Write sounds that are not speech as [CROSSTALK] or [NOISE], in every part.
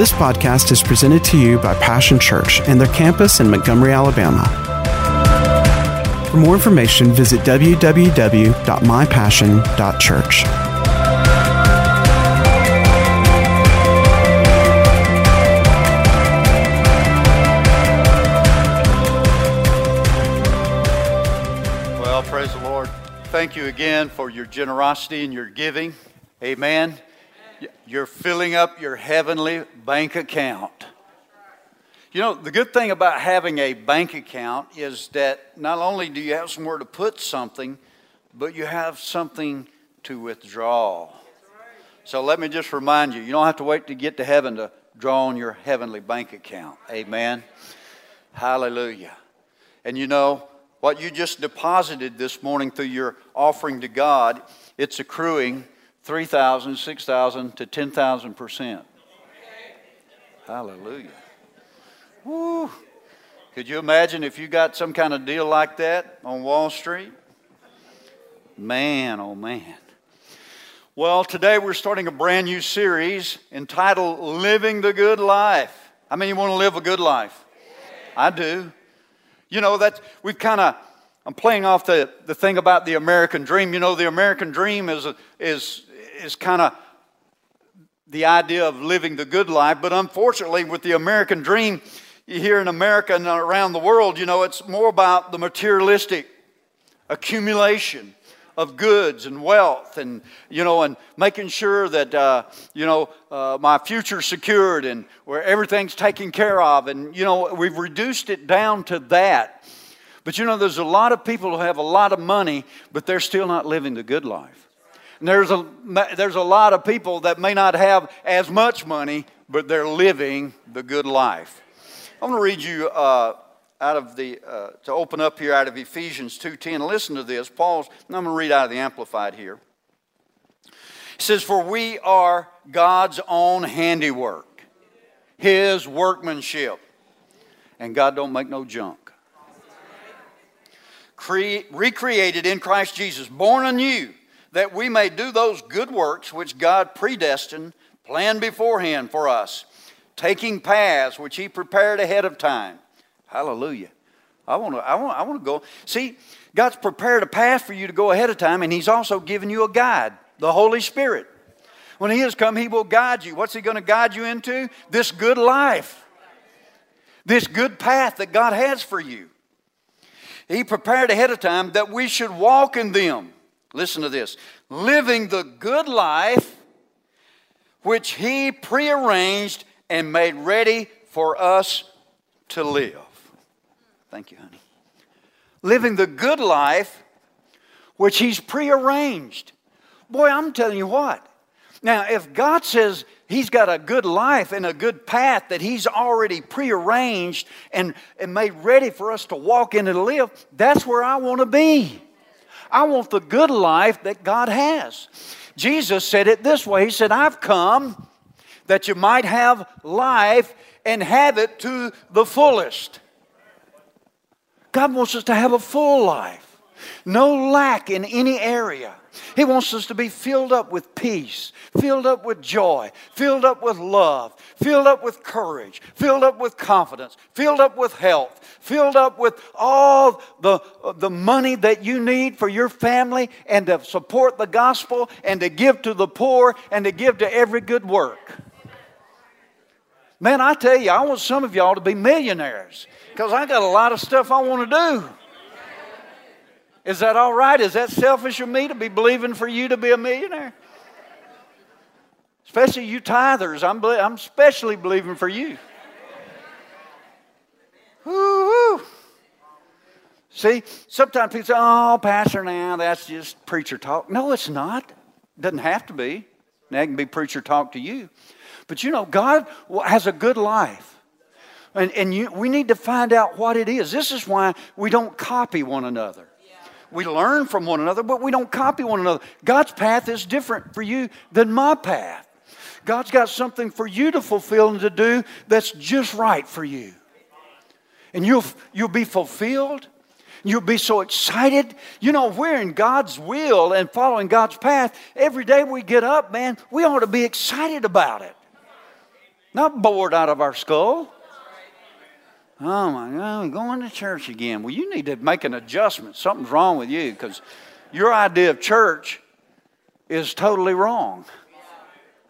This podcast is presented to you by Passion Church and their campus in Montgomery, Alabama. For more information, visit www.mypassion.church. Well, praise the Lord. Thank you again for your generosity and your giving. Amen. You're filling up your heavenly bank account. You know, the good thing about having a bank account is that not only do you have somewhere to put something, but you have something to withdraw. So let me just remind you you don't have to wait to get to heaven to draw on your heavenly bank account. Amen. Hallelujah. And you know, what you just deposited this morning through your offering to God, it's accruing 3,000, 6,000 to 10,000%. Hallelujah. Woo. Could you imagine if you got some kind of deal like that on Wall Street? Man, oh man. Well, today we're starting a brand new series entitled Living the Good Life. How many want to live a good life? I do. You know, that we've kind of, I'm playing off the, the thing about the American dream. You know, the American dream is, is, is kind of the idea of living the good life, but unfortunately, with the American dream, here in America and around the world, you know, it's more about the materialistic accumulation of goods and wealth and you know and making sure that uh, you know uh, my future's secured and where everything's taken care of and you know we've reduced it down to that. But you know there's a lot of people who have a lot of money but they're still not living the good life and there's a there's a lot of people that may not have as much money but they're living the good life I'm going to read you uh, out of the uh, to open up here out of Ephesians 2:10. Listen to this. Paul's I'm going to read out of the amplified here. It says for we are God's own handiwork, his workmanship. And God don't make no junk. Cre- recreated in Christ Jesus, born anew, that we may do those good works which God predestined, planned beforehand for us, taking paths which he prepared ahead of time Hallelujah. I want to I want I want to go. See, God's prepared a path for you to go ahead of time and he's also given you a guide, the Holy Spirit. When he has come, he will guide you. What's he going to guide you into? This good life. This good path that God has for you. He prepared ahead of time that we should walk in them. Listen to this. Living the good life which he prearranged and made ready for us to live. Thank you, honey. Living the good life which He's prearranged. Boy, I'm telling you what. Now, if God says He's got a good life and a good path that He's already prearranged and, and made ready for us to walk in and live, that's where I want to be. I want the good life that God has. Jesus said it this way He said, I've come that you might have life and have it to the fullest. God wants us to have a full life, no lack in any area. He wants us to be filled up with peace, filled up with joy, filled up with love, filled up with courage, filled up with confidence, filled up with health, filled up with all the, the money that you need for your family and to support the gospel and to give to the poor and to give to every good work. Man, I tell you, I want some of y'all to be millionaires because I got a lot of stuff I want to do. Is that all right? Is that selfish of me to be believing for you to be a millionaire? Especially you tithers, I'm, I'm especially believing for you. Woo-hoo. See, sometimes people say, oh, Pastor, now that's just preacher talk. No, it's not. It doesn't have to be. That can be preacher talk to you. But you know, God has a good life. And, and you, we need to find out what it is. This is why we don't copy one another. We learn from one another, but we don't copy one another. God's path is different for you than my path. God's got something for you to fulfill and to do that's just right for you. And you'll, you'll be fulfilled. You'll be so excited. You know, we're in God's will and following God's path. Every day we get up, man, we ought to be excited about it. Not bored out of our skull. Oh my God, I'm going to church again. Well, you need to make an adjustment. Something's wrong with you because your idea of church is totally wrong.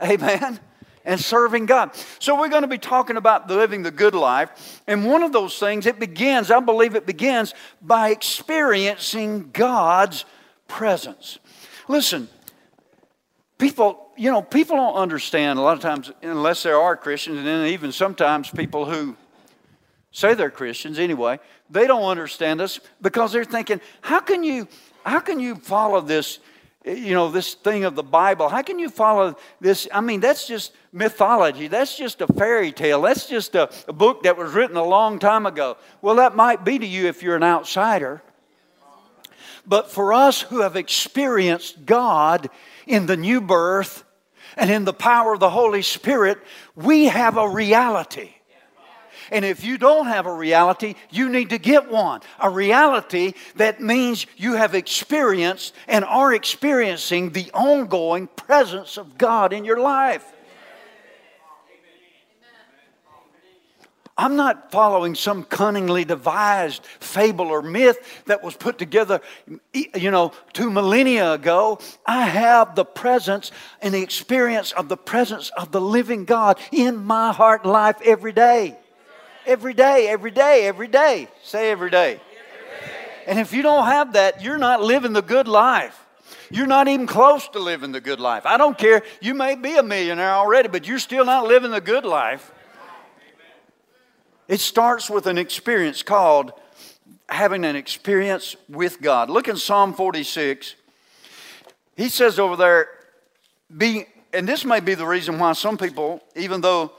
Amen. And serving God. So, we're going to be talking about living the good life. And one of those things, it begins, I believe it begins by experiencing God's presence. Listen, people, you know, people don't understand a lot of times, unless there are Christians, and then even sometimes people who say they're Christians anyway, they don't understand us because they're thinking, how can you, how can you follow this? you know, this thing of the Bible. How can you follow this? I mean, that's just mythology. That's just a fairy tale. That's just a, a, book that was written a long time ago. Well, that might be to you if you're an outsider. But for us who have experienced God in the new birth and in the power of the Holy Spirit, we have a reality. And if you don't have a reality, you need to get one. A reality that means you have experienced and are experiencing the ongoing presence of God in your life. I'm not following some cunningly devised fable or myth that was put together, you know, two millennia ago. I have the presence and the experience of the presence of the living God in my heart and life every day. Every day, every day, every day. Say every day. And if you don't have that, you're not living the good life. You're not even close to living the good life. I don't care. You may be a millionaire already, but you're still not living the good life. It starts with an experience called having an experience with God. Look in Psalm 46. He says over there, be, and this may be the reason why some people, even though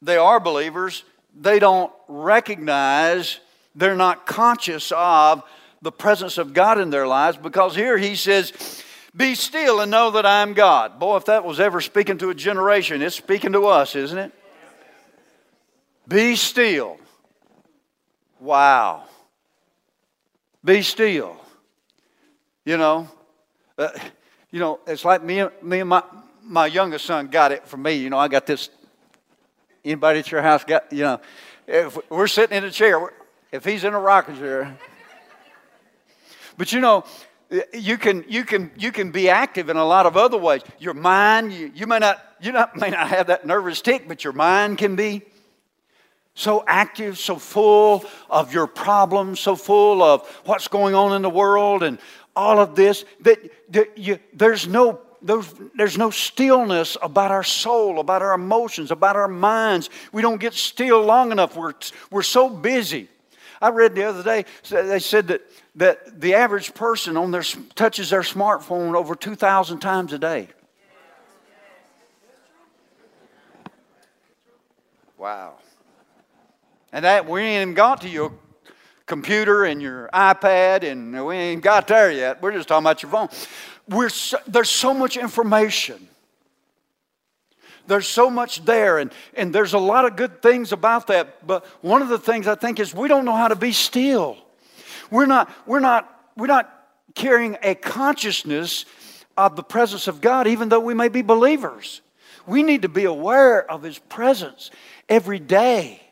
they are believers, they don't recognize, they're not conscious of the presence of God in their lives because here he says, Be still and know that I am God. Boy, if that was ever speaking to a generation, it's speaking to us, isn't it? Be still. Wow. Be still. You know, uh, you know, it's like me, me and my, my youngest son got it from me. You know, I got this Anybody at your house got, you know, if we're sitting in a chair, if he's in a rocking chair. But you know, you can, you can, you can be active in a lot of other ways. Your mind, you, you may, not, you not, may not have that nervous tic, but your mind can be so active, so full of your problems, so full of what's going on in the world and all of this that, that you, there's no there's, no stillness about our soul, about our emotions, about our minds. We don't get still long enough. We're, we're so busy. I read the other day, they said that, that the average person on their, touches their smartphone over 2,000 times a day. Wow. And that we ain't even got to your computer and your iPad, and we ain't got there yet. We're just talking about your phone we're so, there's so much information. There's so much there, and, and there's a lot of good things about that. But one of the things I think is we don't know how to be still. We're not, we're not, we're not carrying a consciousness of the presence of God, even though we may be believers. We need to be aware of His presence every day.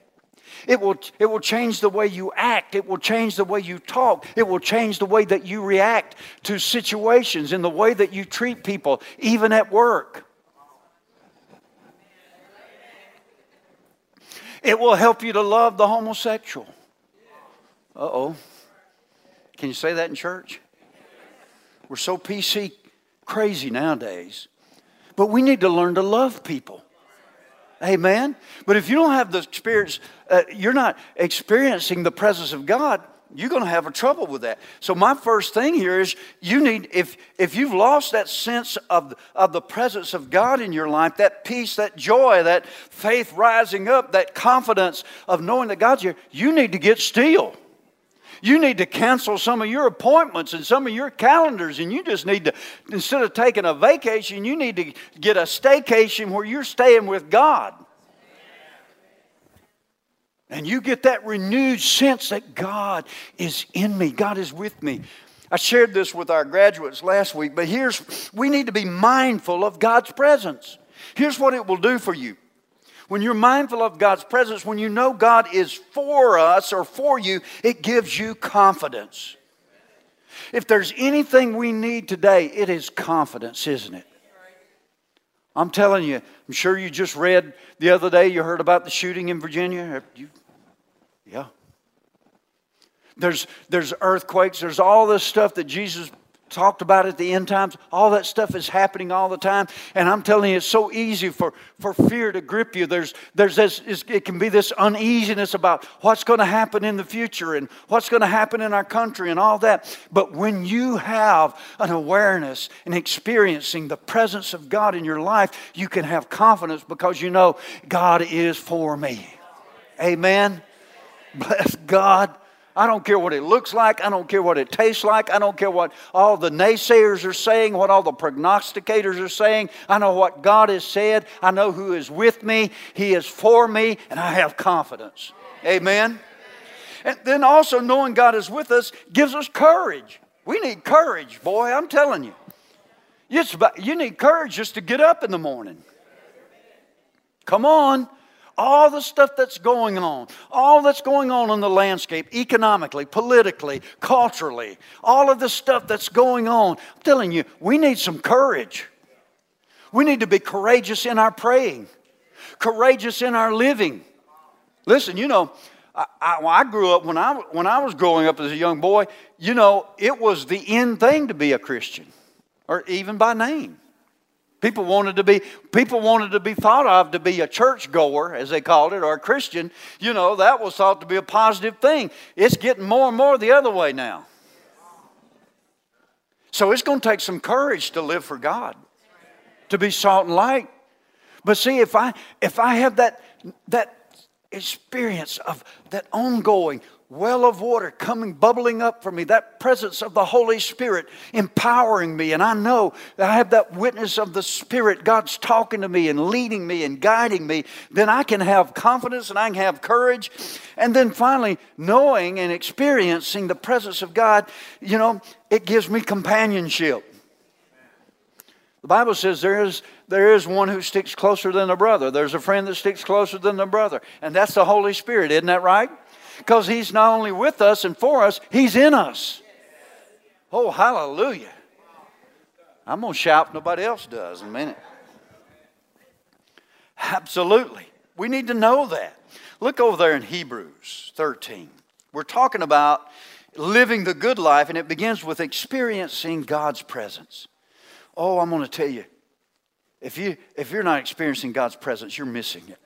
It will, it will change the way you act. It will change the way you talk. It will change the way that you react to situations and the way that you treat people, even at work. It will help you to love the homosexual. Uh oh. Can you say that in church? We're so PC crazy nowadays. But we need to learn to love people. Amen. But if you don't have the experience, uh, you're not experiencing the presence of God, you're going to have a trouble with that. So my first thing here is you need if if you've lost that sense of of the presence of God in your life, that peace, that joy, that faith rising up, that confidence of knowing that God's here, you need to get still. You need to cancel some of your appointments and some of your calendars, and you just need to, instead of taking a vacation, you need to get a staycation where you're staying with God. And you get that renewed sense that God is in me, God is with me. I shared this with our graduates last week, but here's we need to be mindful of God's presence. Here's what it will do for you when you're mindful of God's presence, when you know God is for us or for you, it gives you confidence. If there's anything we need today, it is confidence, isn't it? I'm telling you, I'm sure you just read the other day, you heard about the shooting in Virginia. You, yeah. There's, there's earthquakes, there's all this stuff that Jesus talked about at the end times. All that stuff is happening all the time. And I'm telling you, it's so easy for, for fear to grip you. There's, there's this, it can be this uneasiness about what's going to happen in the future and what's going to happen in our country and all that. But when you have an awareness and experiencing the presence of God in your life, you can have confidence because you know God is for me. Amen. Bless God. I don't care what it looks like. I don't care what it tastes like. I don't care what all the naysayers are saying, what all the prognosticators are saying. I know what God has said. I know who is with me. He is for me, and I have confidence. Amen. And then also knowing God is with us gives us courage. We need courage, boy, I'm telling you. You need courage just to get up in the morning. Come on all the stuff that's going on, all that's going on in the landscape, economically, politically, culturally, all of the stuff that's going on. I'm telling you, we need some courage. We need to be courageous in our praying, courageous in our living. Listen, you know, I, I, I, grew up when I, when I was growing up as a young boy, you know, it was the end thing to be a Christian, or even by name. People wanted to be people wanted to be thought of to be a church goer, as they called it, or a Christian. You know, that was thought to be a positive thing. It's getting more and more the other way now. So it's going to take some courage to live for God, to be salt and light. But see, if I if I have that that experience of that ongoing well of water coming bubbling up for me, that presence of the Holy Spirit empowering me. And I know that I have that witness of the Spirit, God's talking to me and leading me and guiding me. Then I can have confidence and I can have courage. And then finally, knowing and experiencing the presence of God, you know, it gives me companionship. The Bible says there is, there is one who sticks closer than a brother. There's a friend that sticks closer than a brother. And that's the Holy Spirit, isn't that right? Because He's not only with us and for us, He's in us. Oh, hallelujah. I'm going to shout if nobody else does in a minute. Absolutely. We need to know that. Look over there in Hebrews 13. We're talking about living the good life, and it begins with experiencing God's presence. Oh, I'm going to tell you, if, you, if you're not experiencing God's presence, you're missing it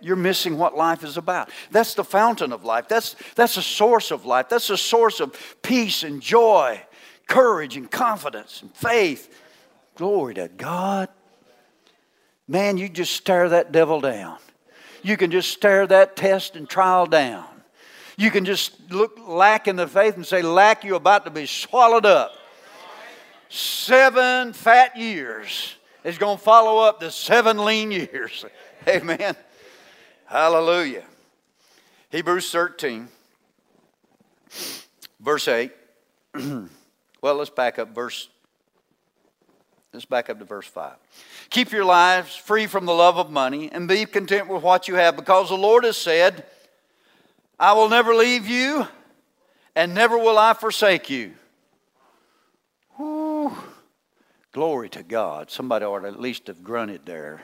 you're missing what life is about. That's the fountain of life. That's, that's the source of life. That's the source of peace and joy, courage and confidence and faith. Glory to God. Man, you just stare that devil down. You can just stare that test and trial down. You can just look lack in the faith and say, Lack, you're about to be swallowed up. Seven fat years is going to follow up the seven lean years. [LAUGHS] Amen. Hallelujah. Hebrews 13, verse 8. [CLEARS THROAT] well, let's back up verse Let's back up to verse 5. Keep your lives free from the love of money and be content with what you have because the Lord has said, I will never leave you and never will I forsake you. Whew. Glory to God. Somebody ought to at least have grunted there.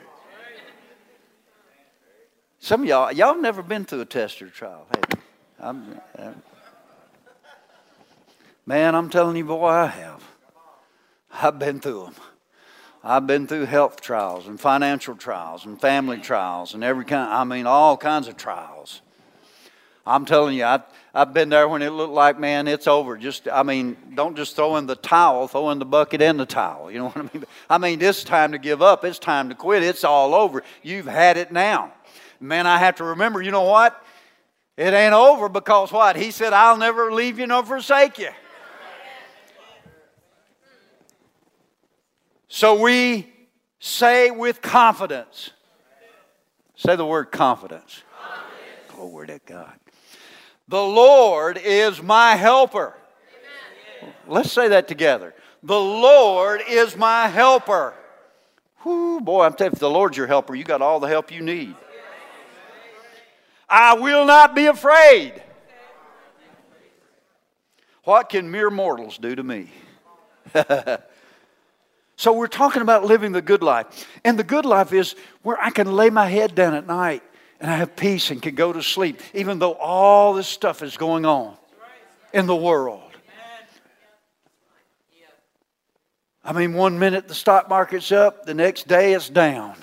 Some of y'all, y'all never been through a test or trial, have you? I'm, uh, man, I'm telling you, boy, I have. I've been through them. I've been through health trials and financial trials and family trials and every kind, I mean, all kinds of trials. I'm telling you, I, I've been there when it looked like, man, it's over. Just, I mean, don't just throw in the towel, throw in the bucket and the towel. You know what I mean? I mean, it's time to give up. It's time to quit. It's all over. You've had it now man, I have to remember, you know what? It ain't over because what? He said, I'll never leave you nor forsake you. So we say with confidence. Say the word confidence. Glory to God. The Lord is my helper. Amen. Let's say that together. The Lord is my helper. Whoo, boy, I'm telling you, if the Lord's your helper, you got all the help you need. I will not be afraid. What can mere mortals do to me? [LAUGHS] so, we're talking about living the good life. And the good life is where I can lay my head down at night and I have peace and can go to sleep, even though all this stuff is going on in the world. I mean, one minute the stock market's up, the next day it's down.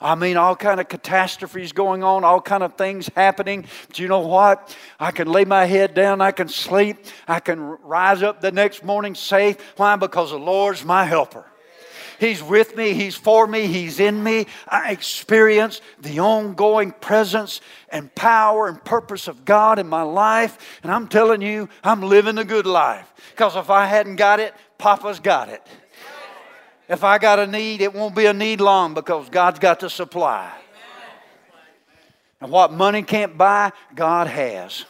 I mean, all kind of catastrophes going on, all kind of things happening. But you know what? I can lay my head down, I can sleep, I can rise up the next morning safe. Why? Because the Lord's my helper. He's with me, He's for me, He's in me. I experience the ongoing presence and power and purpose of God in my life. And I'm telling you, I'm living a good life. Because if I hadn't got it, Papa's got it. If I got a need, it won't be a need long because God's got the supply. And what money can't buy, God has.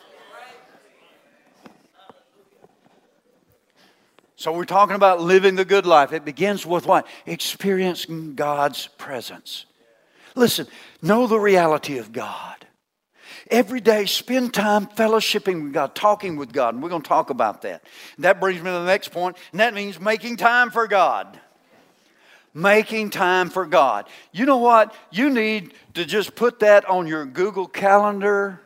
So we're talking about living the good life. It begins with what? Experiencing God's presence. Listen, know the reality of God. Every day, spend time fellowshipping with God, talking with God, and we're going to talk about that. That brings me to the next point, and that means making time for God making time for God. You know what? You need to just put that on your Google Calendar.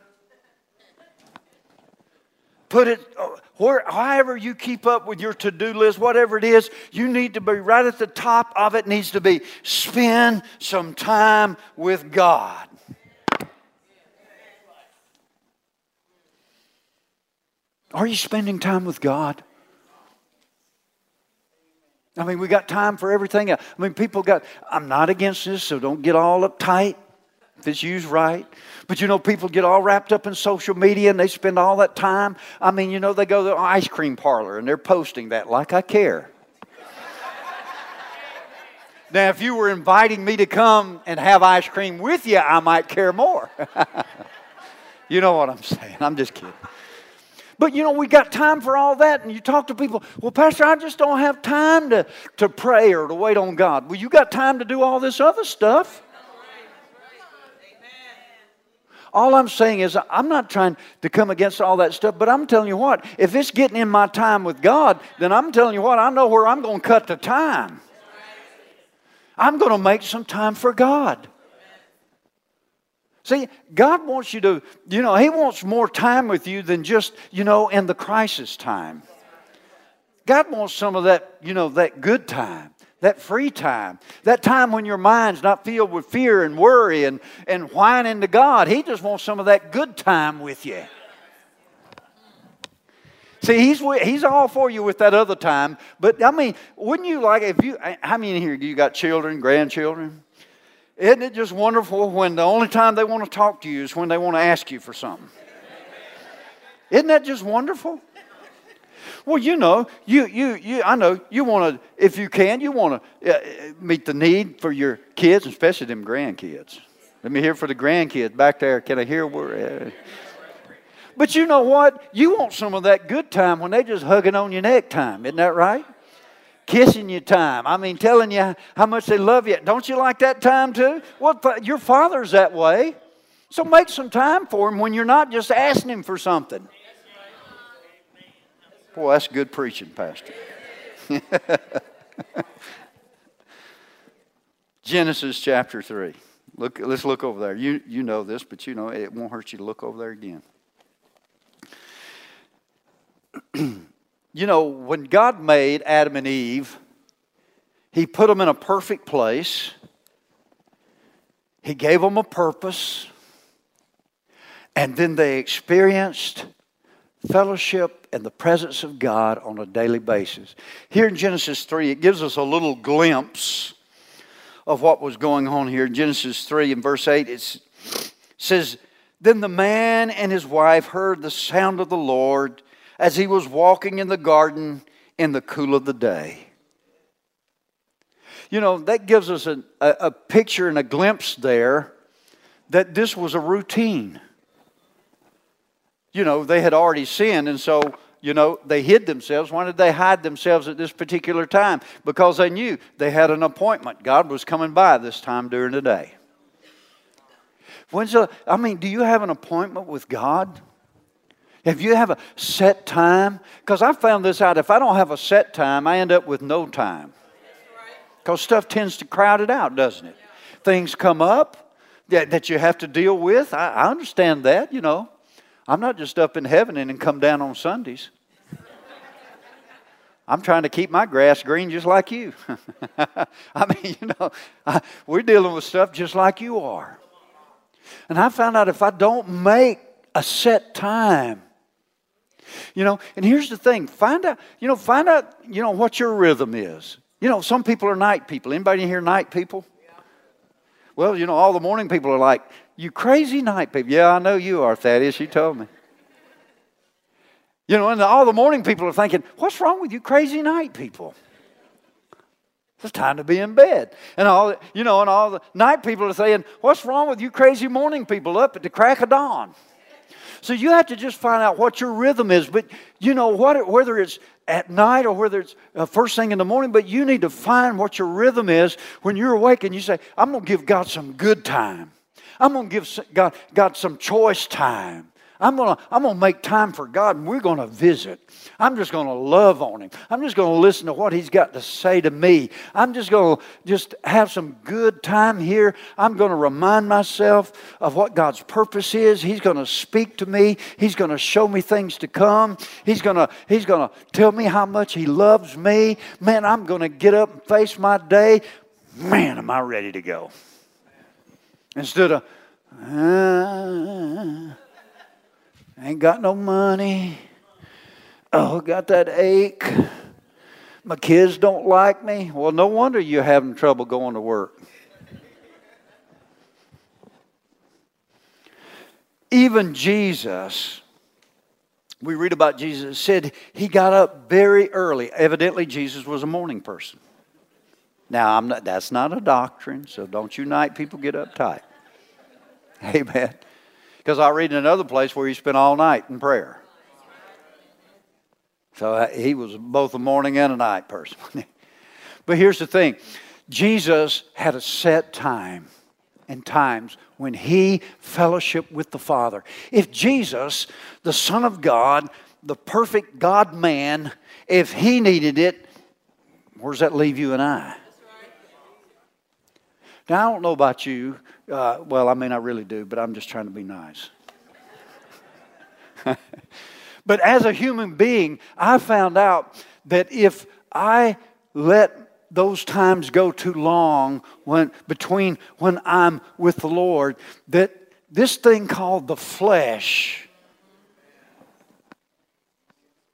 Put it uh, where, however you keep up with your to do list, whatever it is, you need to be right at the top of it, needs to be spend some time with God. Are you spending time with God? I mean, we got time for everything. I mean, people got, I'm not against this, so don't get all uptight if it's used right. But you know, people get all wrapped up in social media and they spend all that time. I mean, you know, they go to the ice cream parlor and they're posting that like I care. now, if you were inviting me to come and have ice cream with you, I might care more. [LAUGHS] you know what I'm saying? I'm just kidding. But you know, we got time for all that. And you talk to people, well, Pastor, I just don't have time to, to pray or to wait on God. Well, you got time to do all this other stuff. All I'm saying is, I'm not trying to come against all that stuff, but I'm telling you what, if it's getting in my time with God, then I'm telling you what, I know where I'm going to cut the time. I'm going to make some time for God. See, God wants you to, you know, He wants more time with you than just, you know, in the crisis time. God wants some of that, you know, that good time, that free time, that time when your mind's not filled with fear and worry and, and whining to God. He just wants some of that good time with you. See, he's, he's all for you with that other time. But I mean, wouldn't you like if you, how many in here you got children, grandchildren? Isn't it just wonderful when the only time they want to talk to you is when they want to ask you for something? Isn't that just wonderful? Well, you know, you, you, you, I know you want to, if you can, you want to uh, meet the need for your kids, especially them grandkids. Let me hear for the grandkids back there. Can I hear where? Uh, but you know what? You want some of that good time when they just hugging on your neck time. Isn't that right? Kissing you time. I mean, telling you how much they love you. Don't you like that time too? Well, your father's that way. So make some time for him when you're not just asking him for something. Boy, that's good preaching, Pastor. [LAUGHS] Genesis chapter 3. Look, let's look over there. You, you know this, but you know it won't hurt you to look over there again. [CLEARS THROAT] You know, when God made Adam and Eve, He put them in a perfect place, He gave them a purpose, and then they experienced fellowship and the presence of God on a daily basis. Here in Genesis 3, it gives us a little glimpse of what was going on here. Genesis 3 and verse 8, it says, Then the man and his wife heard the sound of the Lord as he was walking in the garden in the cool of the day. You know, that gives us a, a, a picture and a glimpse there that this was a routine. You know, they had already sinned, and so you know, they hid themselves. Why did they hide themselves at this particular time? Because they knew they had an appointment. God was coming by this time during the day. When's the, I mean, do you have an appointment with God? If you have a set time, because I found this out, if I don't have a set time, I end up with no time. Because stuff tends to crowd it out, doesn't it? Things come up that, that you have to deal with. I, I understand that, you know. I'm not just up in heaven and then come down on Sundays. I'm trying to keep my grass green just like you. [LAUGHS] I mean, you know, I, we're dealing with stuff just like you are. And I found out if I don't make a set time, you know, and here's the thing find out, you know, find out, you know, what your rhythm is. You know, some people are night people. Anybody here night people? Well, you know, all the morning people are like, you crazy night people. Yeah, I know you are, Thaddeus. You told me. You know, and all the morning people are thinking, what's wrong with you crazy night people? It's time to be in bed. And all, you know, and all the night people are saying, what's wrong with you crazy morning people up at the crack of dawn? So you have to just find out what your rhythm is. But you know what, whether it's at night or whether it's uh, first thing in the morning, but you need to find what your rhythm is when you're awake and you say, I'm going to give God some good time. I'm going to give God, God some choice time. I'm going to I'm to make time for God and we're going to visit. I'm just going to love on him. I'm just going to listen to what he's got to say to me. I'm just going to just have some good time here. I'm going to remind myself of what God's purpose is. He's going to speak to me. He's going to show me things to come. He's going to he's going to tell me how much he loves me. Man, I'm going to get up and face my day. Man, am I ready to go. Instead of uh, Ain't got no money. Oh, got that ache. My kids don't like me. Well, no wonder you're having trouble going to work. Even Jesus, we read about Jesus, said he got up very early. Evidently, Jesus was a morning person. Now, I'm not, that's not a doctrine, so don't you night people get uptight. [LAUGHS] Amen. Because I read in another place where he spent all night in prayer. So uh, he was both a morning and a night person. [LAUGHS] but here's the thing Jesus had a set time and times when he fellowshiped with the Father. If Jesus, the Son of God, the perfect God man, if he needed it, where does that leave you and I? Now, I don't know about you, uh, well, I mean, I really do, but I'm just trying to be nice. [LAUGHS] but as a human being, I found out that if I let those times go too long when between when I'm with the Lord, that this thing called the flesh.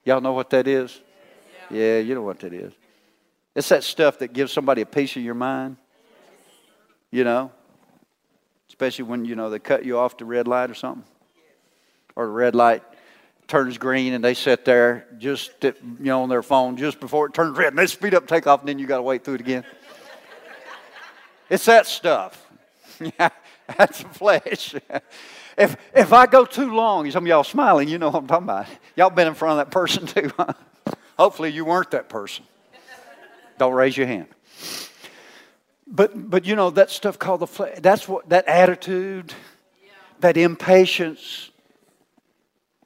Y'all know what that is? Yeah, you know what that is. It's that stuff that gives somebody a piece of your mind. You know? Especially when you know they cut you off the red light or something, or the red light turns green and they sit there just you know on their phone just before it turns red and they speed up, take off, and then you got to wait through it again. [LAUGHS] it's that stuff. Yeah, [LAUGHS] that's the flesh. [LAUGHS] if if I go too long, some of y'all smiling, you know what I'm talking about. Y'all been in front of that person too. Huh? Hopefully you weren't that person. Don't raise your hand. But, but you know, that stuff called the flesh, that's what, that attitude, yeah. that impatience,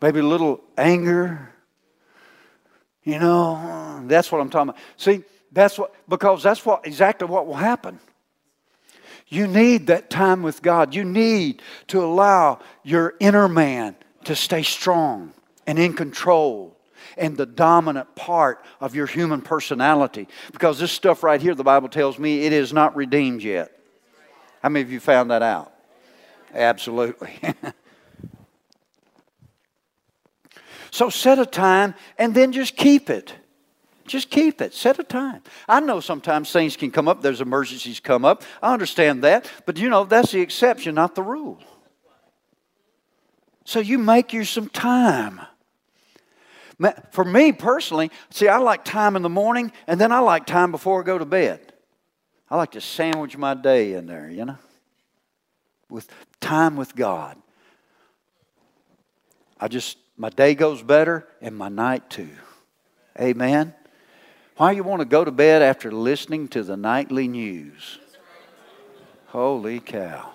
maybe a little anger, you know, that's what I'm talking about. See, that's what, because that's what, exactly what will happen. You need that time with God. You need to allow your inner man to stay strong and in control and the dominant part of your human personality. Because this stuff right here, the Bible tells me, it is not redeemed yet. How many of you found that out? Absolutely. [LAUGHS] so set a time and then just keep it. Just keep it. Set a time. I know sometimes things can come up, there's emergencies come up. I understand that. But you know, that's the exception, not the rule. So you make you some time. For me personally, see, I like time in the morning and then I like time before I go to bed. I like to sandwich my day in there, you know, with time with God. I just, my day goes better and my night too. Amen. Why you want to go to bed after listening to the nightly news? Holy cow.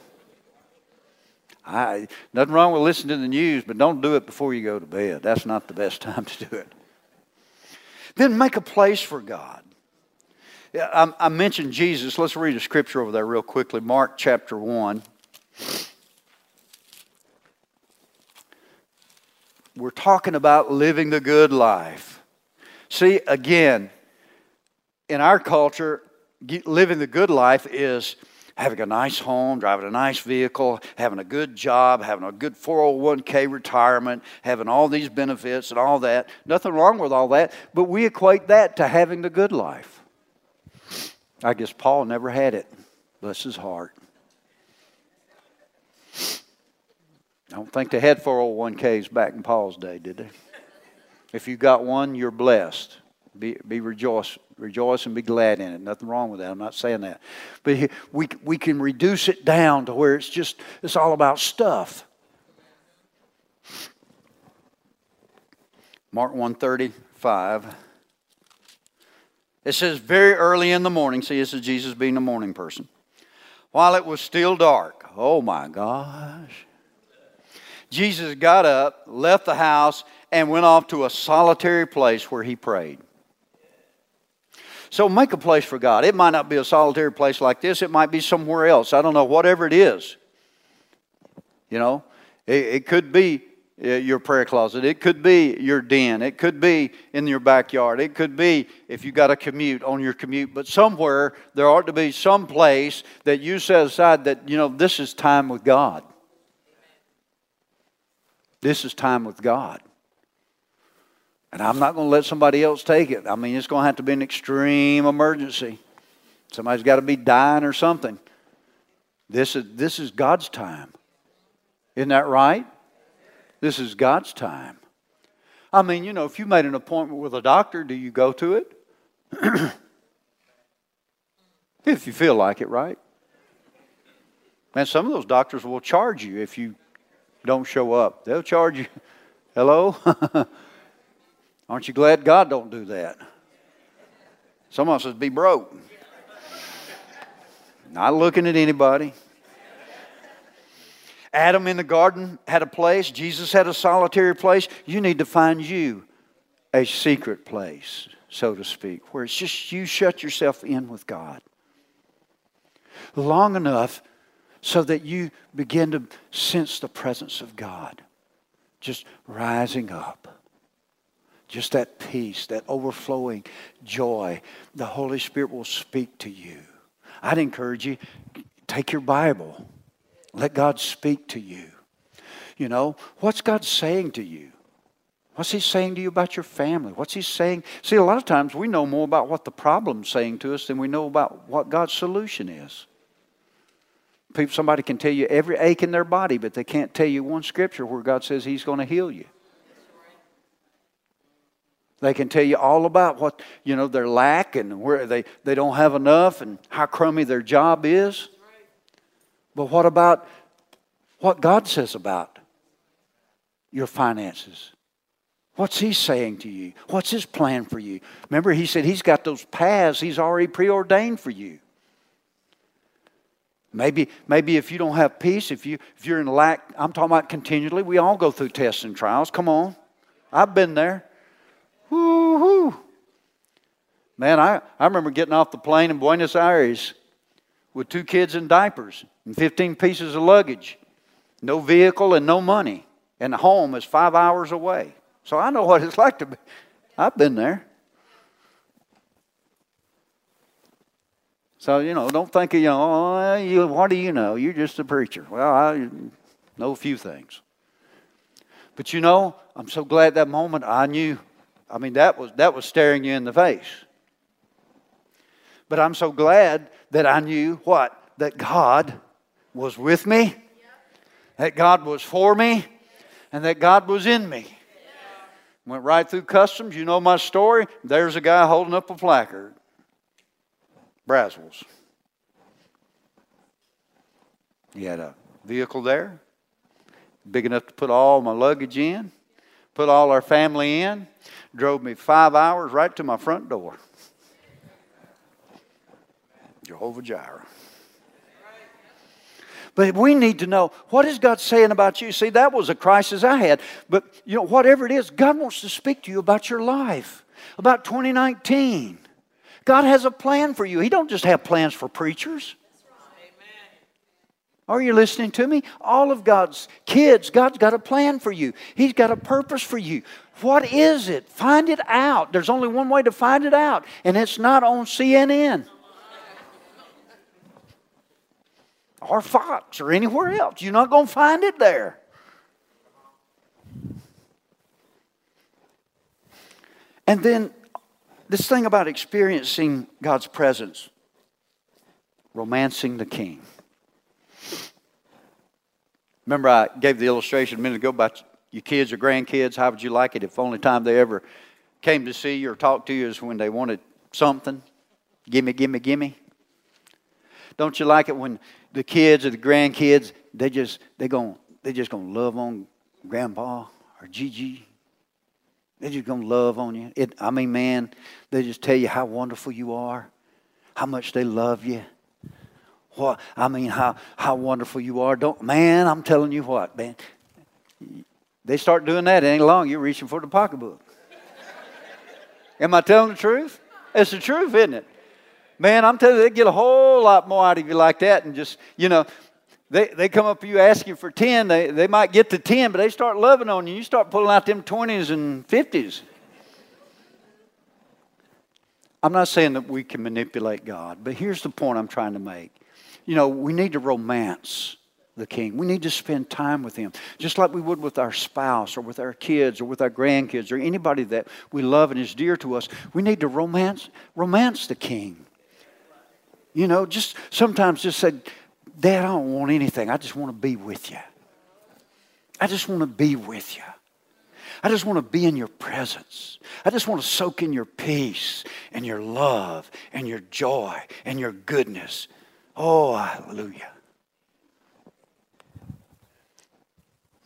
I, nothing wrong with listening to the news, but don't do it before you go to bed. That's not the best [LAUGHS] time to do it. Then make a place for God. I, I mentioned Jesus. Let's read a scripture over there real quickly. Mark chapter 1. We're talking about living the good life. See, again, in our culture, living the good life is having a nice home, driving a nice vehicle, having a good job, having a good 401k retirement, having all these benefits and all that. Nothing wrong with all that, but we equate that to having the good life. I guess Paul never had it. Bless his heart. I don't think they had 401ks back in Paul's day, did they? If you got one, you're blessed. Be, be rejoice, rejoice and be glad in it. Nothing wrong with that. I'm not saying that. But we, we can reduce it down to where it's just, it's all about stuff. Mark 135. It says, very early in the morning. See, this is Jesus being a morning person. While it was still dark. Oh my gosh. Jesus got up, left the house, and went off to a solitary place where he prayed. So make a place for God. It might not be a solitary place like this, it might be somewhere else. I don't know, whatever it is. You know, it, it could be uh, your prayer closet. It could be your den. It could be in your backyard. It could be if you got a commute on your commute. But somewhere there ought to be some place that you set aside that, you know, this is time with God. This is time with God. And I'm not going to let somebody else take it. I mean, it's going to have to be an extreme emergency. Somebody's got to be dying or something. This is, this is God's time. Isn't that right? This is God's time. I mean, you know, if you made an appointment with a doctor, do you go to it? [CLEARS THROAT] if you feel like it, right? And some of those doctors will charge you if you don't show up. They'll charge you. [LAUGHS] Hello? [LAUGHS] Aren't you glad God don't do that? Some of us would be broke. Not looking at anybody. Adam in the garden had a place. Jesus had a solitary place. You need to find you a secret place, so to speak, where it's just you shut yourself in with God long enough so that you begin to sense the presence of God just rising up just that peace, that overflowing joy, the Holy Spirit will speak to you. I'd encourage you, take your Bible, let God speak to you. You know, what's God saying to you? What's He saying to you about your family? What's He saying? See, a lot of times we know more about what the problem's saying to us than we know about what God's solution is. People, somebody can tell you every ache in their body, but they can't tell you one scripture where God says He's going to heal you. They can tell you all about what, you know, their lack and where they, they don't have enough and how crummy their job is. But what about what God says about your finances? What's He saying to you? What's His plan for you? Remember, He said He's got those paths He's already preordained for you. Maybe, maybe if you don't have peace, if, you, if you're in lack, I'm talking about continually. We all go through tests and trials. Come on. I've been there. Woo-hoo. Man, I, I remember getting off the plane in Buenos Aires with two kids in diapers and 15 pieces of luggage, no vehicle and no money, and the home is five hours away. So I know what it's like to be. I've been there. So, you know, don't think, you know, oh, you, what do you know? You're just a preacher. Well, I know a few things. But you know, I'm so glad that moment I knew I mean, that was, that was staring you in the face. But I'm so glad that I knew what? That God was with me, that God was for me, and that God was in me. Went right through customs. You know my story. There's a guy holding up a placard. Braswell's. He had a vehicle there, big enough to put all my luggage in, put all our family in drove me five hours right to my front door. Jehovah Jireh. But we need to know what is God saying about you? See, that was a crisis I had. But you know, whatever it is, God wants to speak to you about your life, about 2019. God has a plan for you. He don't just have plans for preachers. Are you listening to me? All of God's kids, God's got a plan for you. He's got a purpose for you. What is it? Find it out. There's only one way to find it out, and it's not on CNN or Fox or anywhere else. You're not going to find it there. And then this thing about experiencing God's presence, romancing the king. Remember, I gave the illustration a minute ago about your kids or grandkids. How would you like it if the only time they ever came to see you or talk to you is when they wanted something? Gimme, gimme, gimme. Don't you like it when the kids or the grandkids they just they going they just gonna love on grandpa or Gigi? They're just gonna love on you. It, I mean, man, they just tell you how wonderful you are, how much they love you. What I mean, how how wonderful you are. Don't man, I'm telling you what, man. They start doing that, it ain't long, you're reaching for the pocketbook. Am I telling the truth? It's the truth, isn't it? Man, I'm telling you, they get a whole lot more out of you like that and just, you know, they, they come up to you asking for 10. They, they might get to 10, but they start loving on you. You start pulling out them 20s and 50s. I'm not saying that we can manipulate God, but here's the point I'm trying to make you know, we need to romance the king. We need to spend time with him, just like we would with our spouse or with our kids or with our grandkids or anybody that we love and is dear to us. We need to romance, romance the king. You know, just sometimes just say, Dad, I don't want anything. I just want to be with you. I just want to be with you. I just want to be in your presence. I just want to soak in your peace and your love and your joy and your goodness Oh, hallelujah.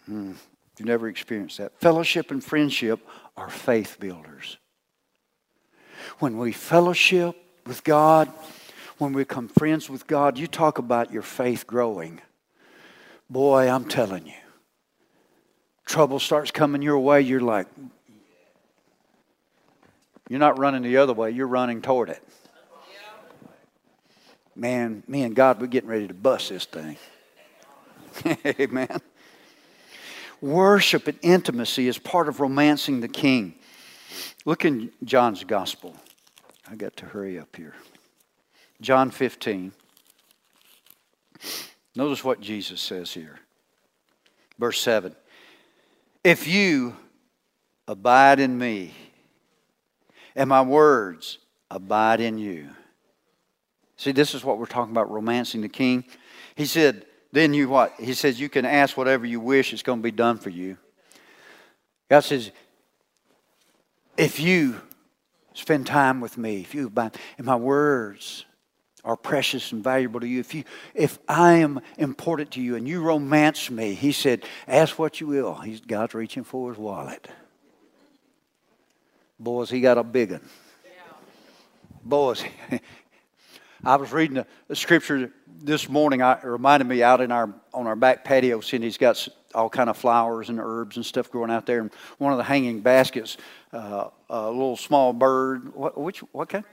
Hmm. You never experienced that. Fellowship and friendship are faith builders. When we fellowship with God, when we become friends with God, you talk about your faith growing. Boy, I'm telling you, trouble starts coming your way, you're like, you're not running the other way, you're running toward it man, me and God, we're getting ready to bust this thing. [LAUGHS] Amen. Worship and intimacy is part of romancing the king. Look in John's gospel. I got to hurry up here. John 15. Notice what Jesus says here. Verse 7. If you abide in me, and my words abide in you, See, this is what we're talking about romancing the king. He said, then you what? He says, you can ask whatever you wish, it's going to be done for you. God says, if you spend time with me, if you abide, and my words are precious and valuable to you, if you if I am important to you and you romance me, he said, ask what you will. He's God's reaching for his wallet. Boys, he got a big one. Boys, [LAUGHS] I was reading a scripture this morning. I, it reminded me out in our on our back patio. Cindy's got all kind of flowers and herbs and stuff growing out there. And one of the hanging baskets, uh, a little small bird. What, which what kind?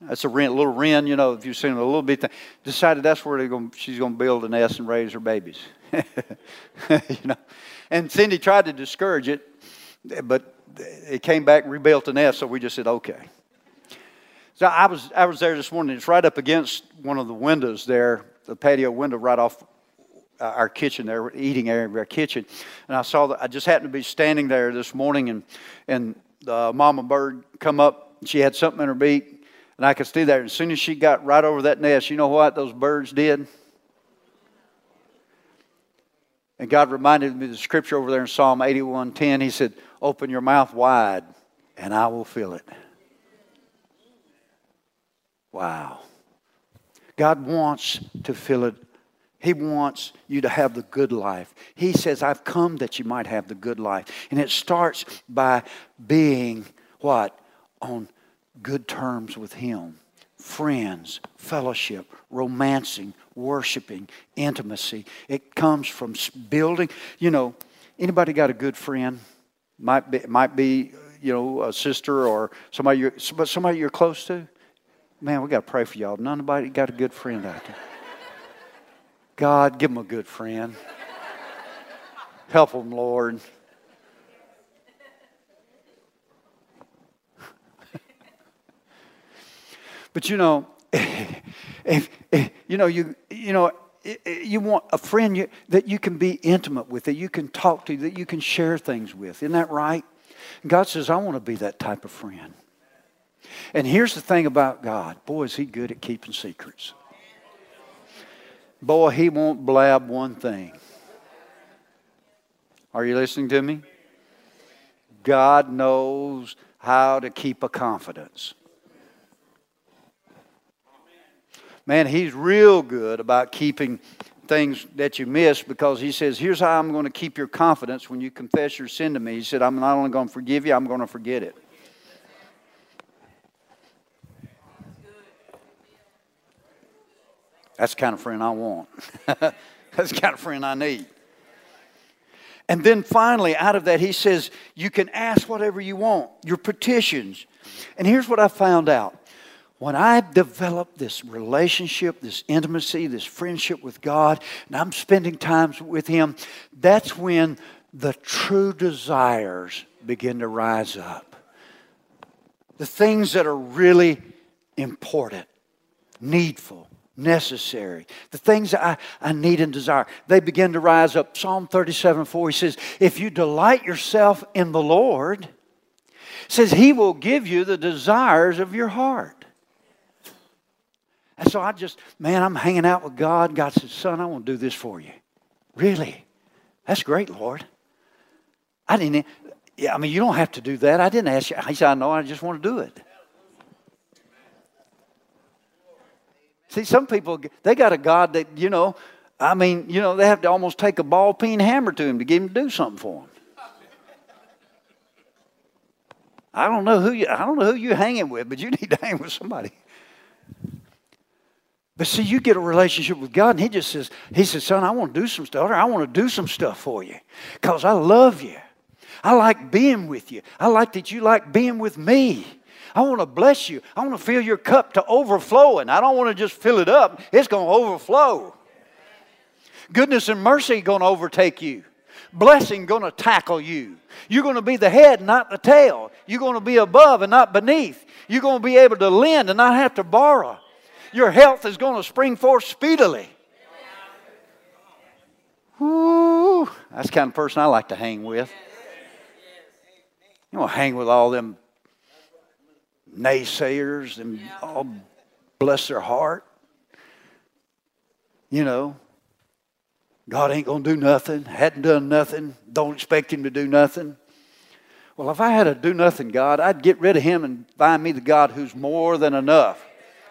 That's a wren, little wren. You know, if you've seen a little bit, decided that's where going, she's going to build a nest and raise her babies. [LAUGHS] you know, and Cindy tried to discourage it, but it came back and rebuilt the nest. So we just said, okay. So I was, I was there this morning. It's right up against one of the windows there, the patio window right off uh, our kitchen there, eating area of our kitchen. And I saw that I just happened to be standing there this morning, and and the mama bird come up. She had something in her beak, and I could see that. As soon as she got right over that nest, you know what those birds did? And God reminded me of the scripture over there in Psalm 81:10. He said, "Open your mouth wide, and I will fill it." Wow. God wants to fill it. He wants you to have the good life. He says, I've come that you might have the good life. And it starts by being what? On good terms with Him, friends, fellowship, romancing, worshiping, intimacy. It comes from building. You know, anybody got a good friend? Might be, might be you know, a sister or somebody you're, somebody you're close to. Man, we got to pray for y'all. Nobody got a good friend out there. God, give them a good friend. Help them, Lord. but you know, [LAUGHS] if, if, you know you you know you want a friend you, that you can be intimate with, that you can talk to, that you can share things with. Isn't that right? God says, I want to be that type of friend. And here's the thing about God boy, is He good at keeping secrets. Boy, He won't blab one thing. Are you listening to me? God knows how to keep a confidence. Man, He's real good about keeping things that you miss because he says, Here's how I'm going to keep your confidence when you confess your sin to me. He said, I'm not only going to forgive you, I'm going to forget it. That's the kind of friend I want. [LAUGHS] That's the kind of friend I need. And then finally, out of that, he says, You can ask whatever you want, your petitions. And here's what I found out when I develop this relationship, this intimacy, this friendship with God, and I'm spending time with Him, that's when the true desires begin to rise up. The things that are really important, needful, necessary, the things I, I need and desire, they begin to rise up. Psalm 37 4, he says, If you delight yourself in the Lord, says he will give you the desires of your heart. And so I just, man, I'm hanging out with God. God said, Son, I want to do this for you. Really? That's great, Lord. I didn't, yeah, I mean, you don't have to do that. I didn't ask you. He said, I know, I just want to do it. See, some people, they got a God that, you know, I mean, you know, they have to almost take a ball peen hammer to him to get him to do something for him. I don't know who you, I don't know who you're hanging with, but you [LAUGHS] need to hang with somebody. But see, you get a relationship with God, and He just says, He says, Son, I want to do some stuff, I want to do some stuff for you because I love you. I like being with you. I like that you like being with me. I want to bless you. I want to fill your cup to overflowing. I don't want to just fill it up, it's going to overflow. Goodness and mercy going to overtake you. Blessing going to tackle you. You're going to be the head, not the tail. You're going to be above and not beneath. You're going to be able to lend and not have to borrow your health is going to spring forth speedily. Ooh, that's the kind of person I like to hang with. You want to hang with all them naysayers and all bless their heart. You know, God ain't going to do nothing, hadn't done nothing, don't expect Him to do nothing. Well, if I had a do nothing God, I'd get rid of Him and find me the God who's more than enough.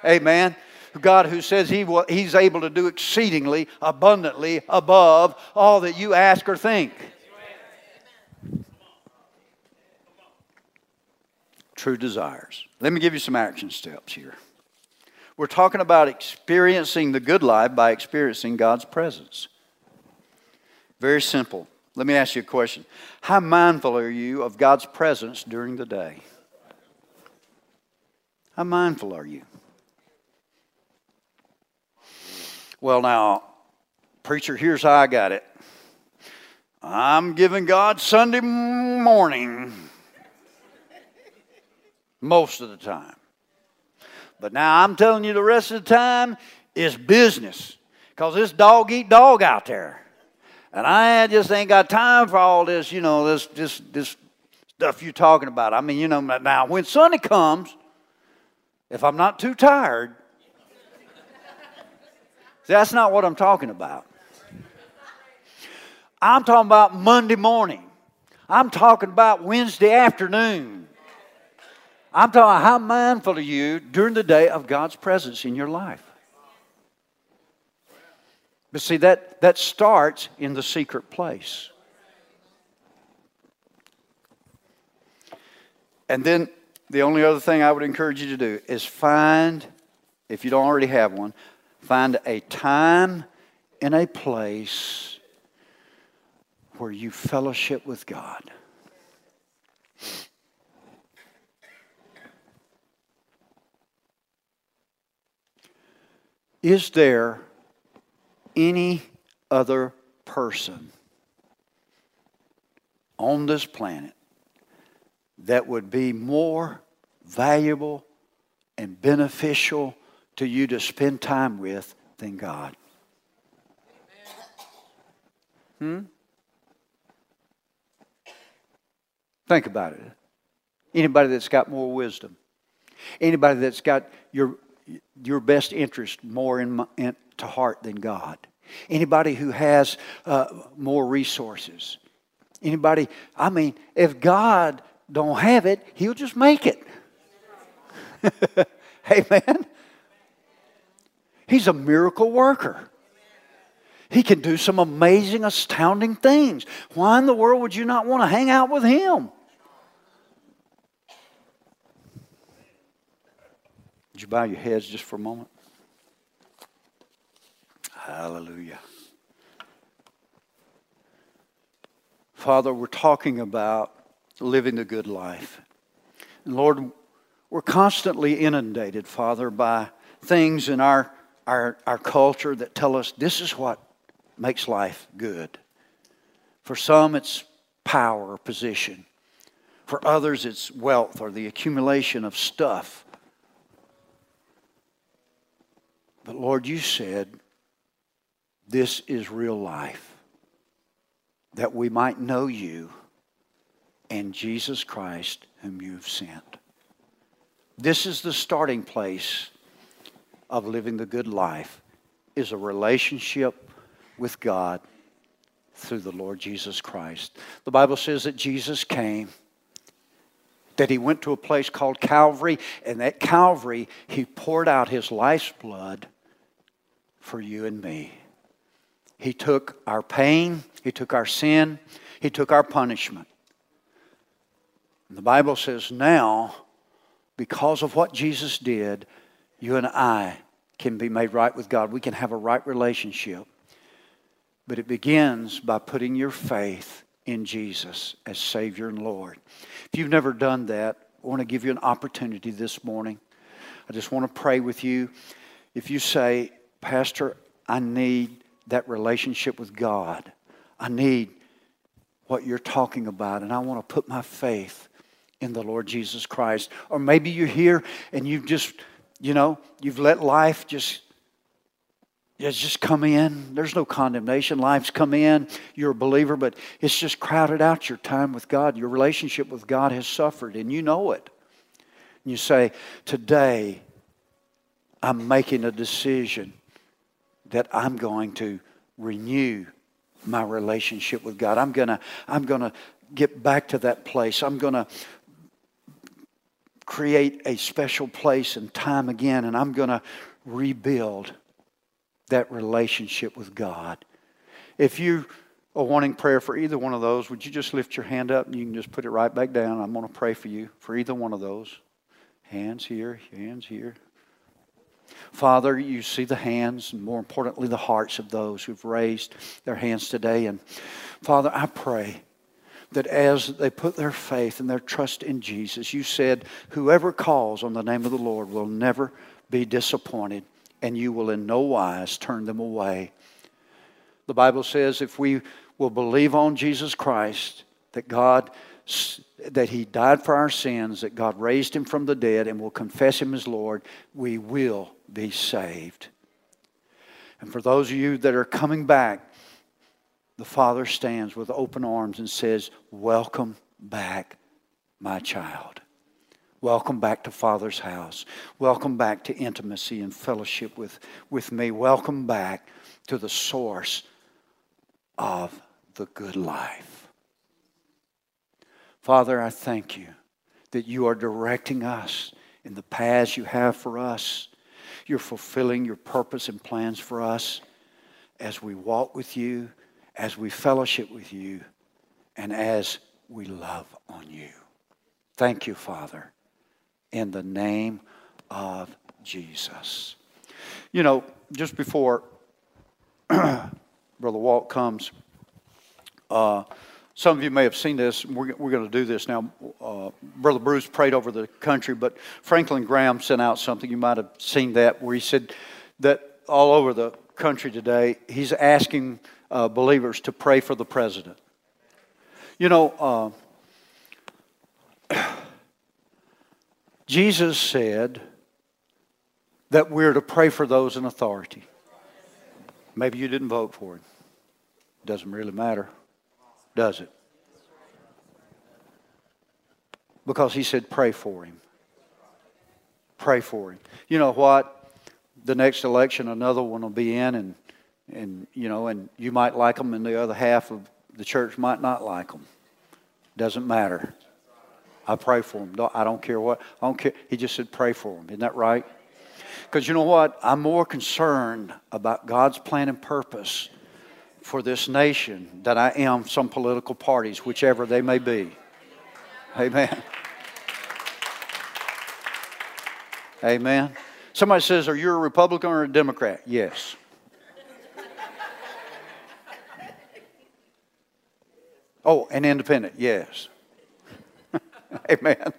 Amen. God who says he will, He's able to do exceedingly, abundantly, above all that you ask or think. True desires. Let me give you some action steps here. We're talking about experiencing the good life by experiencing God's presence. Very simple. Let me ask you a question. How mindful are you of God's presence during the day? How mindful are you? Well, now, preacher, here's how I got it. I'm giving God Sunday morning most of the time. But now I'm telling you the rest of the time is business because it's dog eat dog out there. And I just ain't got time for all this, you know, this, this, this stuff you're talking about. I mean, you know, now when Sunday comes, if I'm not too tired, [LAUGHS] that's not what I'm talking about. I'm talking about Monday morning. I'm talking about Wednesday afternoon. I'm talking how mindful are you during the day of God's presence in your life? But see, that, that starts in the secret place. And then the only other thing I would encourage you to do is find if you don't already have one, find a time and a place where you fellowship with God. Is there any other person on this planet that would be more valuable and beneficial to you to spend time with than God? Hmm? Think about it. Anybody that's got more wisdom, anybody that's got your your best interest more in, in to heart than God, anybody who has uh, more resources, anybody. I mean, if God don't have it, He'll just make it. [LAUGHS] Amen. He's a miracle worker. He can do some amazing, astounding things. Why in the world would you not want to hang out with him? You bow your heads just for a moment? Hallelujah. Father, we're talking about living the good life. And Lord, we're constantly inundated, Father, by things in our, our, our culture that tell us this is what makes life good. For some, it's power or position. For others, it's wealth or the accumulation of stuff. But Lord, you said this is real life, that we might know you and Jesus Christ, whom you've sent. This is the starting place of living the good life, is a relationship with God through the Lord Jesus Christ. The Bible says that Jesus came, that he went to a place called Calvary, and at Calvary, he poured out his life's blood for you and me. He took our pain, he took our sin, he took our punishment. And the Bible says now, because of what Jesus did, you and I can be made right with God. We can have a right relationship. But it begins by putting your faith in Jesus as Savior and Lord. If you've never done that, I want to give you an opportunity this morning. I just want to pray with you. If you say, Pastor, I need that relationship with God, I need what you're talking about, and I want to put my faith in the Lord Jesus Christ. Or maybe you're here and you've just, you know, you've let life just it's just come in. There's no condemnation. Life's come in. You're a believer, but it's just crowded out your time with God. Your relationship with God has suffered, and you know it. And you say, Today, I'm making a decision that I'm going to renew my relationship with God. I'm going to I'm going to get back to that place. I'm going to create a special place and time again, and I'm going to rebuild that relationship with God. If you are wanting prayer for either one of those, would you just lift your hand up and you can just put it right back down? I'm going to pray for you for either one of those. Hands here, hands here. Father, you see the hands and more importantly, the hearts of those who've raised their hands today. And Father, I pray that as they put their faith and their trust in Jesus, you said, whoever calls on the name of the Lord will never be disappointed and you will in no wise turn them away. The Bible says if we will believe on Jesus Christ, that God that he died for our sins, that God raised him from the dead, and will confess him as Lord, we will be saved. And for those of you that are coming back, the Father stands with open arms and says, Welcome back, my child. Welcome back to Father's house. Welcome back to intimacy and fellowship with, with me. Welcome back to the source of the good life. Father, I thank you that you are directing us in the paths you have for us. You're fulfilling your purpose and plans for us as we walk with you, as we fellowship with you, and as we love on you. Thank you, Father in the name of Jesus. You know, just before [CLEARS THROAT] Brother Walt comes, uh, some of you may have seen this. We're, we're going to do this now. Uh, Brother Bruce prayed over the country, but Franklin Graham sent out something. You might have seen that where he said that all over the country today, he's asking uh, believers to pray for the president. You know, uh, [SIGHS] Jesus said that we're to pray for those in authority. Maybe you didn't vote for him. Doesn't really matter, does it? Because he said, pray for him. Pray for him. You know what? The next election, another one will be in, and, and you know, and you might like them, and the other half of the church might not like them. Doesn't matter. I pray for them. I don't care what. I don't care. He just said, pray for them. Isn't that right? Because you know what? I'm more concerned about God's plan and purpose for this nation than I am some political parties, whichever they may be. Amen. Amen. Somebody says, Are you a Republican or a Democrat? Yes. Oh, an independent, yes. [LAUGHS] Amen.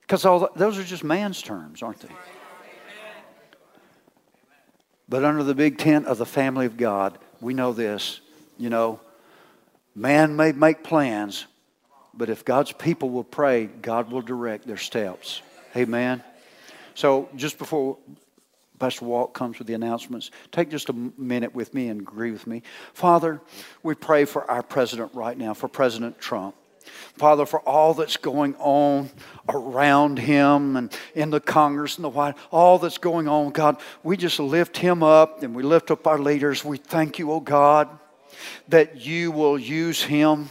Because those are just man's terms, aren't they? But under the big tent of the family of God, we know this. You know, man may make plans, but if God's people will pray, God will direct their steps. Amen. So just before Pastor Walt comes with the announcements, take just a minute with me and agree with me. Father, we pray for our president right now, for President Trump. Father, for all that's going on around him and in the Congress and the White, all that's going on, God, we just lift him up and we lift up our leaders. We thank you, oh God, that you will use him.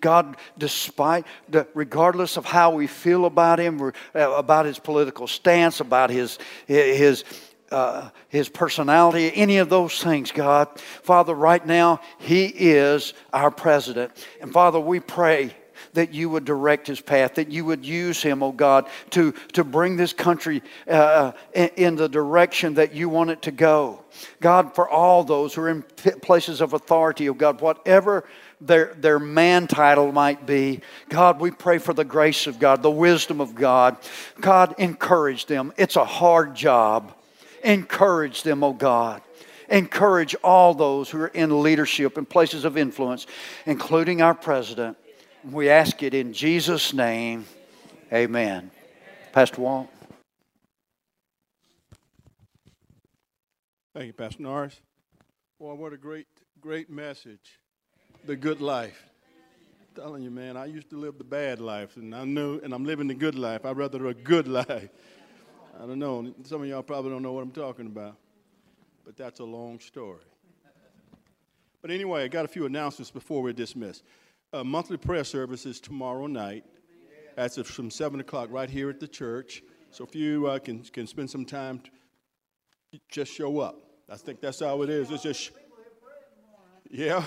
God, despite, the, regardless of how we feel about him, uh, about his political stance, about his, his, uh, his personality, any of those things, God. Father, right now, He is our president. And Father, we pray that you would direct his path, that you would use him, oh God, to, to bring this country uh, uh in, in the direction that you want it to go. God, for all those who are in places of authority, oh God, whatever their, their man title might be. God, we pray for the grace of God, the wisdom of God. God, encourage them. It's a hard job. Encourage them, oh God. Encourage all those who are in leadership and places of influence, including our president. We ask it in Jesus' name. Amen. Pastor Walt. Thank you, Pastor Norris. Boy, what a great, great message. The good life. I'm telling you, man, I used to live the bad life, and I knew, and I'm living the good life. I'd rather a good [LAUGHS] life. I don't know. Some of y'all probably don't know what I'm talking about, but that's a long story. But anyway, I got a few announcements before we're dismissed uh, monthly prayer service is tomorrow night. That's from 7 o'clock right here at the church. So if you uh, can, can spend some time, just show up. I think that's how it is. It's just, yeah.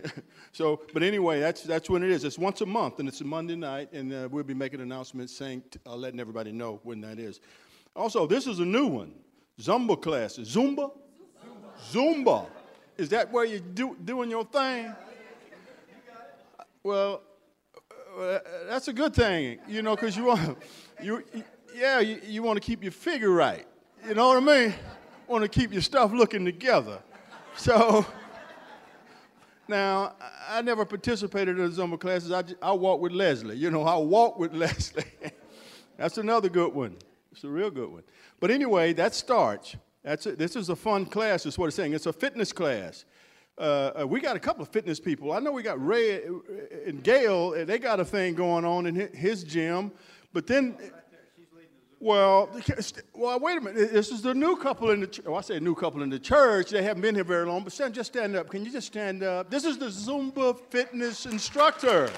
[LAUGHS] so, but anyway, that's that's when it is. It's once a month, and it's a Monday night, and uh, we'll be making announcements saying, uh, letting everybody know when that is. Also, this is a new one, Zumba classes. Zumba, Zumba. Zumba. Is that where you're do, doing your thing? Well, uh, that's a good thing, you know, because you want, you, yeah, you, you want to keep your figure right. You know what I mean? Want to keep your stuff looking together. So, now, I never participated in the Zumba classes. I, I walk with Leslie. You know, I walk with [LAUGHS] Leslie. That's another good one. It's a real good one. But anyway, that starts. That's it. This is a fun class, is what it's saying. It's a fitness class. Uh, uh, we got a couple of fitness people. I know we got Ray and Gail, and they got a thing going on in his gym. But then, well, well, wait a minute. This is the new couple in the church. Oh, I say new couple in the church. They haven't been here very long, but stand, just stand up. Can you just stand up? This is the Zumba fitness instructor.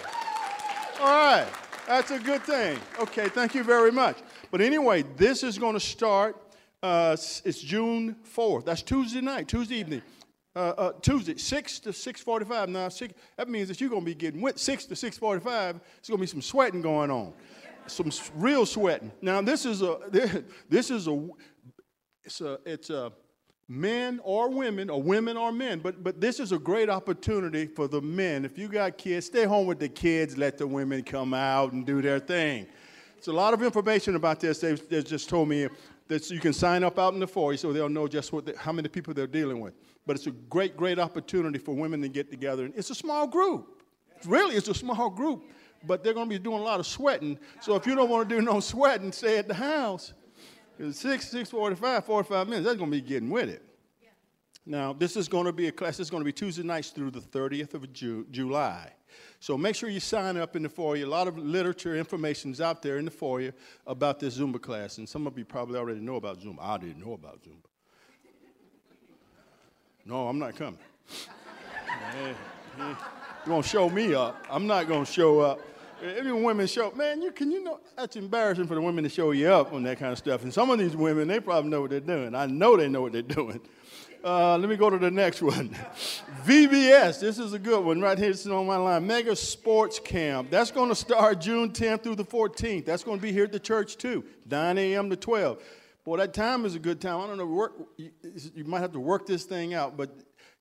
All right, that's a good thing. Okay, thank you very much. But anyway, this is going to start. Uh, it's June 4th. That's Tuesday night, Tuesday evening uh, uh, Tuesday, 6 to 6.45. Now, six, that means that you're going to be getting wet 6 to 6.45. There's going to be some sweating going on. some real sweating. Now this is a [LAUGHS] this is a it's a it's a men or women or women or men but but this is a great opportunity for the men if you got kids stay home with the kids let the women come out and do their thing it's a lot of information about this they, they just told me that you can sign up out in the foyer so they'll know just what how many people they're dealing with but it's a great great opportunity for women to get together And it's a small group really it's a small group but they're going to be doing a lot of sweating so if you don't want to do no [LAUGHS] sweating stay at the house it's 6, 645, 45 minutes. That's going to be getting with it. Now, this is going to be a class. It's going to be Tuesday nights through the 30th of Ju- July. So make sure you sign up in the foyer. A lot of literature, information is out there in the foyer about this Zumba class. And some of you probably already know about Zumba. I didn't know about Zumba. No, I'm not coming. you won't show me up. I'm not going to show up. Every women show, man, you can you know that's embarrassing for the women to show you up on that kind of stuff. And some of these women, they probably know what they're doing. I know they know what they're doing. Uh, let me go to the next one. [LAUGHS] VBS, this is a good one right here. It's on my line. Mega Sports Camp. That's going to start June 10th through the 14th. That's going to be here at the church too, 9 a.m. to 12. Boy, that time is a good time. I don't know, work, you, you might have to work this thing out, but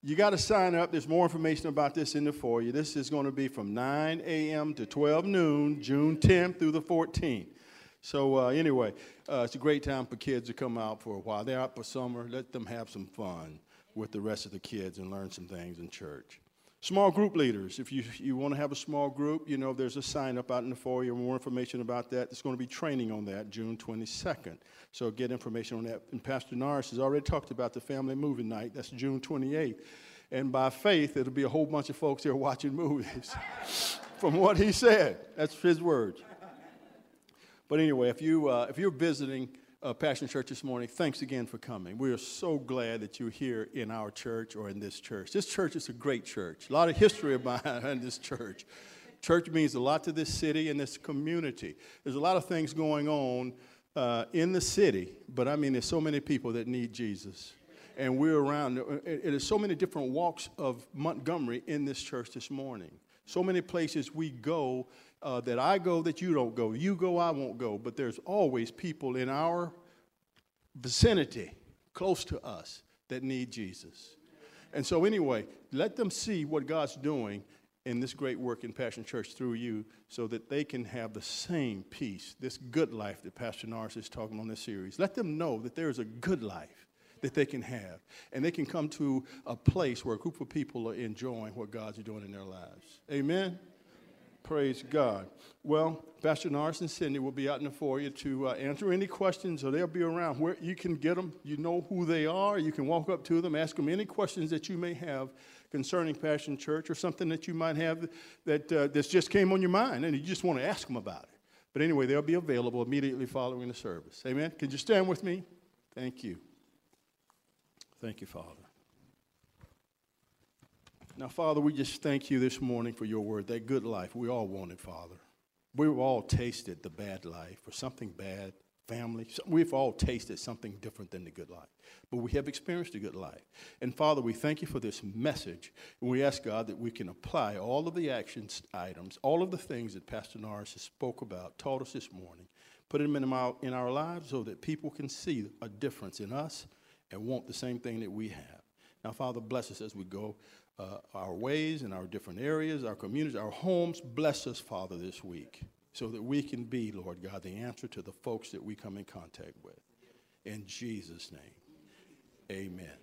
you got to sign up. There's more information about this in the foyer. This is going to be from 9 a.m. to 12 noon, June 10th through the 14th. So, uh, anyway, uh, it's a great time for kids to come out for a while. They're out for summer. Let them have some fun with the rest of the kids and learn some things in church. Small group leaders. If you, you want to have a small group, you know, there's a sign up out in the foyer. More information about that. There's going to be training on that June 22nd. So get information on that. And Pastor Norris has already talked about the family movie night. That's June 28th. And by faith, it'll be a whole bunch of folks there watching movies. [LAUGHS] From what he said, that's his words. But anyway, if, you, uh, if you're visiting, uh, Passion Church this morning, thanks again for coming. We are so glad that you're here in our church or in this church. This church is a great church, a lot of history [LAUGHS] behind this church. Church means a lot to this city and this community. There's a lot of things going on uh, in the city, but I mean, there's so many people that need Jesus. And we're around, it is so many different walks of Montgomery in this church this morning. So many places we go uh, that I go that you don't go. You go, I won't go. But there's always people in our vicinity, close to us, that need Jesus. And so, anyway, let them see what God's doing in this great work in Passion Church through you so that they can have the same peace, this good life that Pastor Norris is talking on this series. Let them know that there is a good life that they can have. And they can come to a place where a group of people are enjoying what God's doing in their lives. Amen? Praise God. Well, Pastor Norris and Cindy will be out in the foyer to uh, answer any questions, or they'll be around where you can get them. You know who they are. You can walk up to them, ask them any questions that you may have concerning Passion Church, or something that you might have that uh, that's just came on your mind, and you just want to ask them about it. But anyway, they'll be available immediately following the service. Amen. Can you stand with me? Thank you. Thank you, Father. Now, Father, we just thank you this morning for your word, that good life we all wanted, Father. We've all tasted the bad life or something bad, family. We've all tasted something different than the good life, but we have experienced a good life. And Father, we thank you for this message. And we ask God that we can apply all of the actions items, all of the things that Pastor Norris has spoke about, taught us this morning, put them in our, in our lives so that people can see a difference in us and want the same thing that we have. Now, Father, bless us as we go uh, our ways and our different areas, our communities, our homes. Bless us, Father, this week so that we can be, Lord God, the answer to the folks that we come in contact with. In Jesus' name, amen.